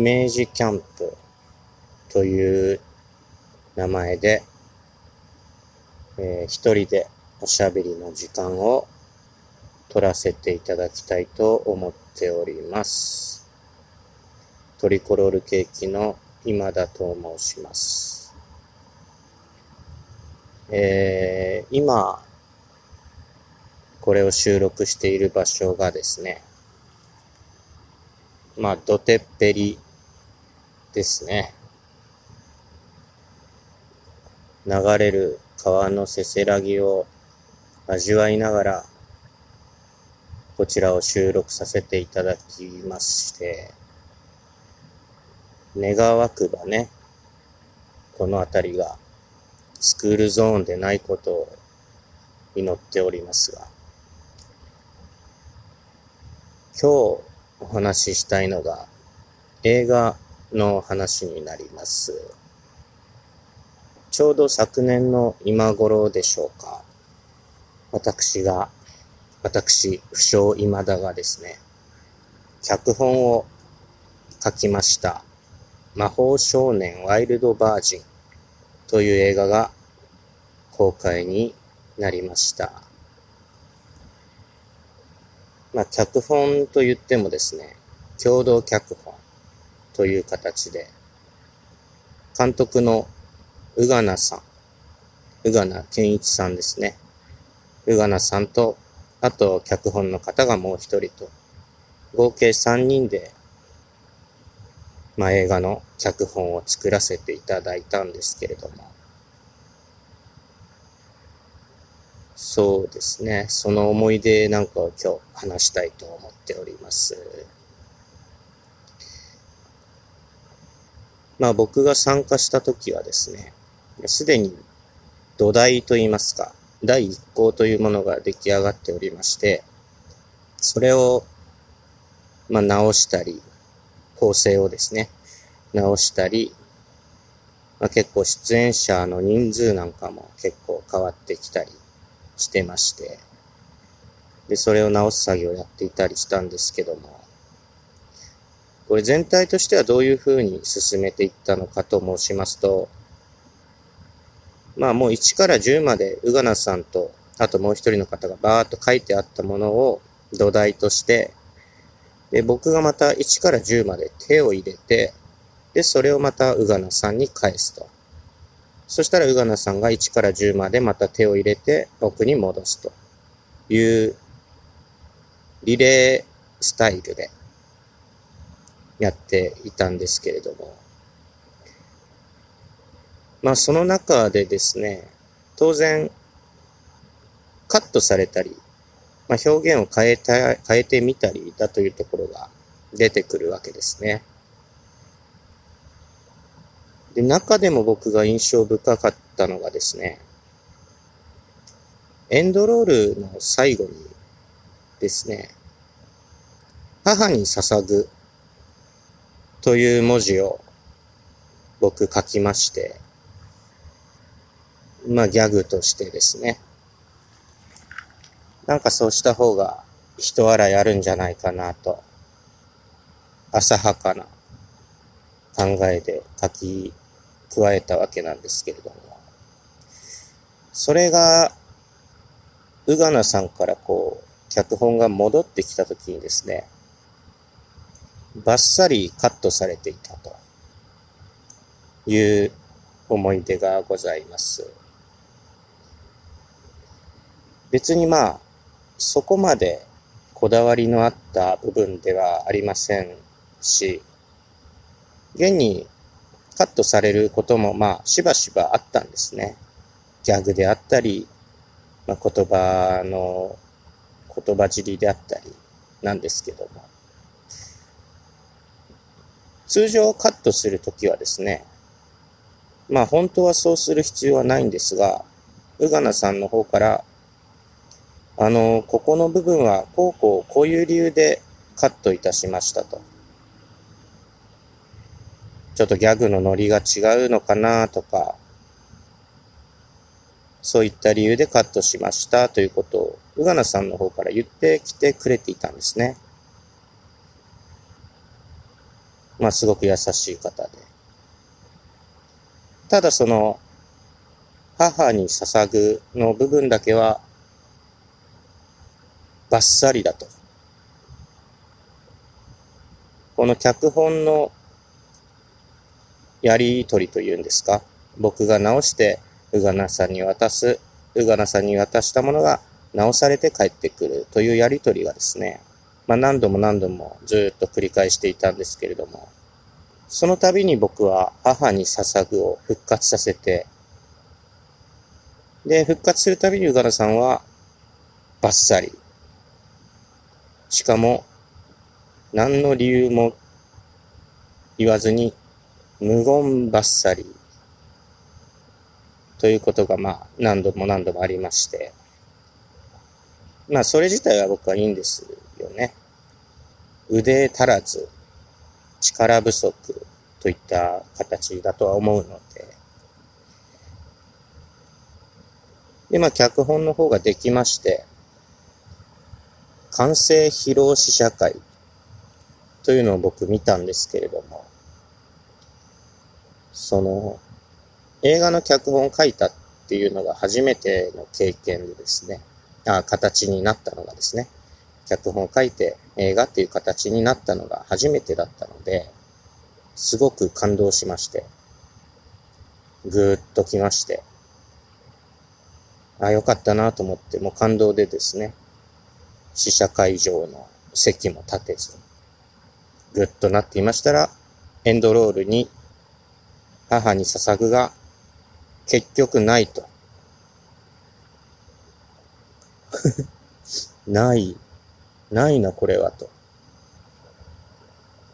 イメージキャンプという名前で、えー、一人でおしゃべりの時間を取らせていただきたいと思っております。トリコロールケーキの今田と申します。えー、今、これを収録している場所がですね、まあ、土手っぺりですね。流れる川のせせらぎを味わいながら、こちらを収録させていただきまして、願わくばね、この辺りがスクールゾーンでないことを祈っておりますが、今日お話ししたいのが映画の話になります。ちょうど昨年の今頃でしょうか。私が、私、不詳今田がですね、脚本を書きました。魔法少年ワイルドバージンという映画が公開になりました。まあ、脚本と言ってもですね、共同脚本という形で、監督の宇賀名さん、宇賀名健一さんですね。宇賀名さんと、あと脚本の方がもう一人と、合計三人で、まあ、映画の脚本を作らせていただいたんですけれども、そうですね。その思い出なんかを今日話したいと思っております。まあ僕が参加した時はですね、すでに土台といいますか、第一項というものが出来上がっておりまして、それを、まあ直したり、構成をですね、直したり、まあ、結構出演者の人数なんかも結構変わってきたりしてまして、で、それを直す作業をやっていたりしたんですけども、これ全体としてはどういうふうに進めていったのかと申しますと、まあもう1から10まで、うがなさんと、あともう一人の方がバーっと書いてあったものを土台として、で、僕がまた1から10まで手を入れて、で、それをまたうがなさんに返すと。そしたら、うがなさんが1から10までまた手を入れて奥に戻すというリレースタイルでやっていたんですけれども、まあその中でですね、当然カットされたり、まあ、表現を変えた、変えてみたりだというところが出てくるわけですね。で、中でも僕が印象深かったのがですね、エンドロールの最後にですね、母に捧ぐという文字を僕書きまして、まあギャグとしてですね、なんかそうした方が人笑いあるんじゃないかなと、浅はかな考えで書き加えたわけなんですけれども、それが、うがなさんからこう、脚本が戻ってきたときにですね、バッサリカットされていたという思い出がございます。別にまあ、そこまでこだわりのあった部分ではありませんし、現にカットされることも、まあ、しばしばあったんですね。ギャグであったり、まあ、言葉の、言葉尻であったり、なんですけども。通常カットするときはですね、まあ本当はそうする必要はないんですが、うがなさんの方から、あの、ここの部分はこうこうこういう理由でカットいたしましたと。ちょっとギャグのノリが違うのかなとか、そういった理由でカットしましたということを、うがなさんの方から言ってきてくれていたんですね。まあすごく優しい方で。ただその、母に捧ぐの部分だけは、バッサリだと。この脚本のやりとりというんですか。僕が直して、うがなさんに渡す、うがなさんに渡したものが直されて帰ってくるというやりとりがですね、まあ何度も何度もずっと繰り返していたんですけれども、その度に僕は母に捧ぐを復活させて、で、復活するたびにうがらさんはバッサリ。しかも、何の理由も言わずに無言バッサリ。ということがまあ何度も何度もありまして、まあそれ自体は僕はいいんですよね。腕足らず、力不足といった形だとは思うので。で、まあ脚本の方ができまして、完成披露試写会というのを僕見たんですけれども、その、映画の脚本を書いたっていうのが初めての経験でですね、あ形になったのがですね、脚本を書いて映画っていう形になったのが初めてだったので、すごく感動しまして、ぐーっと来まして、あ、よかったなと思って、もう感動でですね、試写会場の席も立てず、ぐっとなっていましたら、エンドロールに、母に捧ぐが、結局ないと。ない。ないな、これは、と。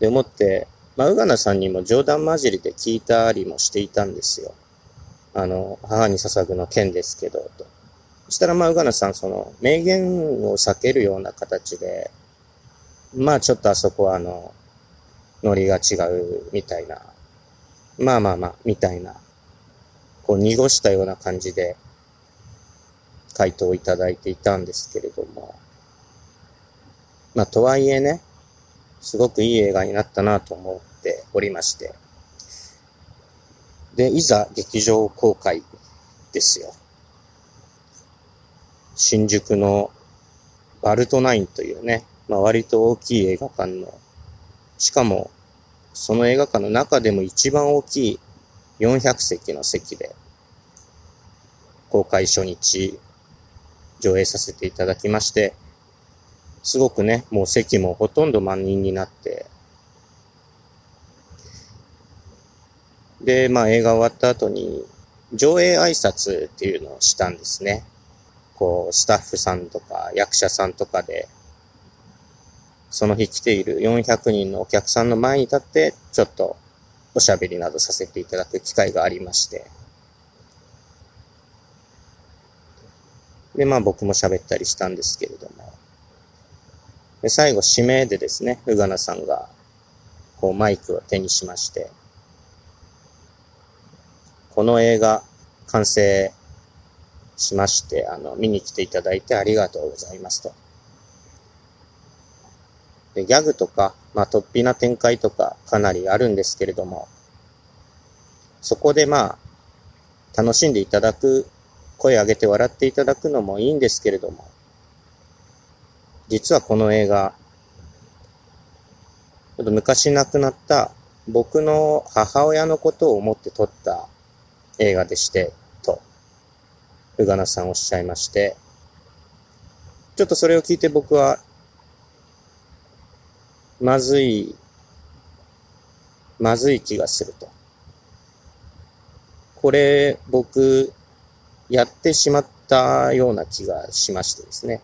で思って、まあ、うがなさんにも冗談交じりで聞いたりもしていたんですよ。あの、母に捧ぐの件ですけど、と。そしたら、まあ、うがなさん、その、名言を避けるような形で、まあ、ちょっとあそこは、あの、ノリが違うみたいな。まあまあまあ、みたいな。こう、濁したような感じで、回答をいただいていたんですけれども。まあ、とはいえね、すごくいい映画になったなと思っておりまして。で、いざ劇場公開ですよ。新宿のバルトナインというね、まあ割と大きい映画館の、しかもその映画館の中でも一番大きい400席の席で公開初日上映させていただきまして、すごくね、もう席もほとんど満員になって、で、まあ映画終わった後に、上映挨拶っていうのをしたんですね。こう、スタッフさんとか役者さんとかで、その日来ている400人のお客さんの前に立って、ちょっとおしゃべりなどさせていただく機会がありまして、で、まあ僕も喋ったりしたんですけれども。で、最後指名でですね、うがなさんが、こうマイクを手にしまして、この映画完成しまして、あの、見に来ていただいてありがとうございますと。で、ギャグとか、まあ、突飛な展開とかかなりあるんですけれども、そこでまあ、楽しんでいただく声上げて笑っていただくのもいいんですけれども、実はこの映画、ちょっと昔亡くなった僕の母親のことを思って撮った映画でして、と、うがなさんおっしゃいまして、ちょっとそれを聞いて僕は、まずい、まずい気がすると。これ、僕、やってしまったような気がしましてですね。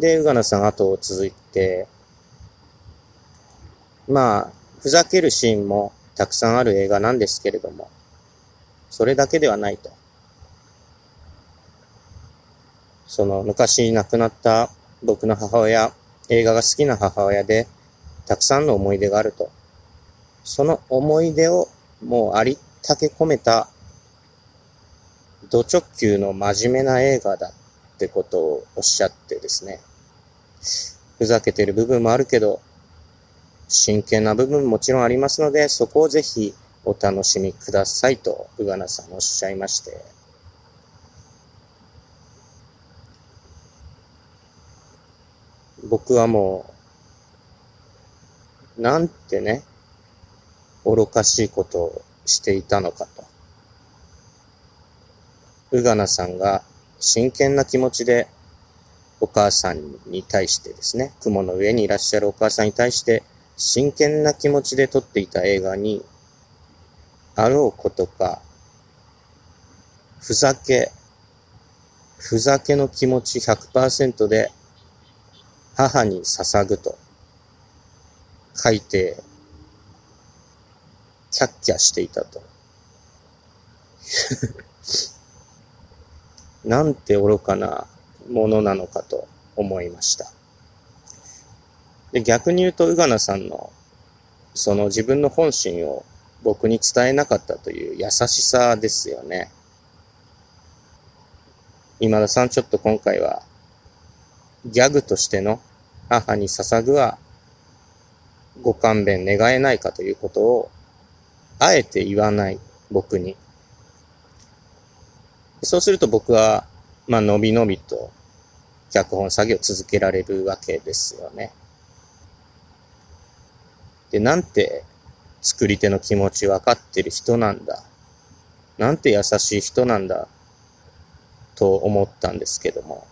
で、うがなさん後を続いて、まあ、ふざけるシーンもたくさんある映画なんですけれども、それだけではないと。その昔亡くなった僕の母親、映画が好きな母親で、たくさんの思い出があると。その思い出をもうありったけ込めたド直球の真面目な映画だってことをおっしゃってですね。ふざけてる部分もあるけど、真剣な部分もちろんありますので、そこをぜひお楽しみくださいと、うがなさんおっしゃいまして、僕はもう、なんてね、愚かしいことをしていたのかと。うがなさんが真剣な気持ちでお母さんに対してですね、雲の上にいらっしゃるお母さんに対して真剣な気持ちで撮っていた映画に、あろうことか、ふざけ、ふざけの気持ち100%で母に捧ぐと書いて、キャッキャしていたと。なんて愚かなものなのかと思いました。で、逆に言うと、うがなさんの、その自分の本心を僕に伝えなかったという優しさですよね。今田さん、ちょっと今回は、ギャグとしての母に捧ぐは、ご勘弁願えないかということを、あえて言わない僕に。そうすると僕は、まあ、のびのびと脚本作業を続けられるわけですよね。で、なんて作り手の気持ち分かってる人なんだ？なんて優しい人なんだ？と思ったんですけども。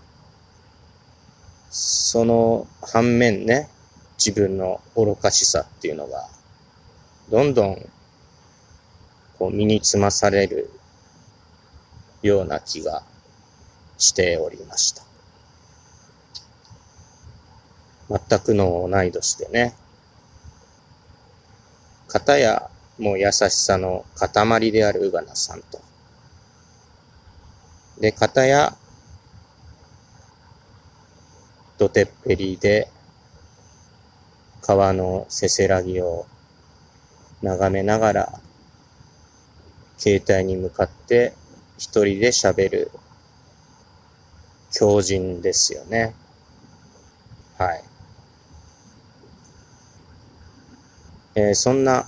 その反面ね、自分の愚かしさっていうのが、どんどん、こう身につまされるような気がしておりました。全くの同い年でね、方やもう優しさの塊であるうがなさんと、で、方や土手っぺりで川のせせらぎを眺めながら携帯に向かって一人で喋る強靭ですよね。はい。えー、そんな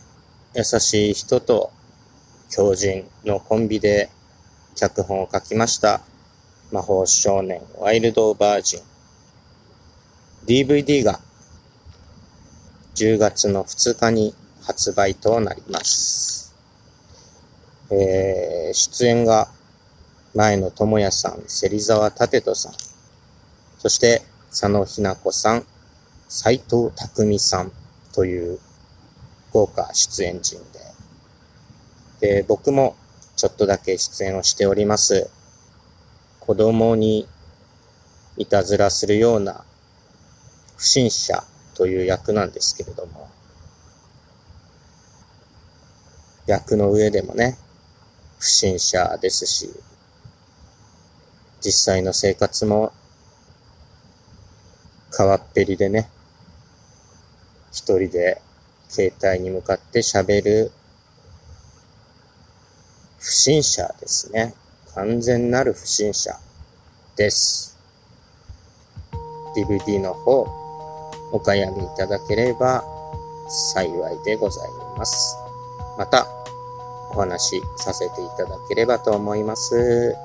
優しい人と強靭のコンビで脚本を書きました魔法少年ワイルドバージン DVD が10月の2日に発売となります。えー、出演が前野智也さん、芹沢立人さん、そして佐野ひな子さん、斎藤匠さんという豪華出演陣で、で、僕もちょっとだけ出演をしております。子供にいたずらするような不審者という役なんですけれども、役の上でもね、不審者ですし、実際の生活も川っぺりでね、一人で携帯に向かって喋る不審者ですね。完全なる不審者です。DVD の方、お買い上げいただければ幸いでございます。また、お話しさせていただければと思います。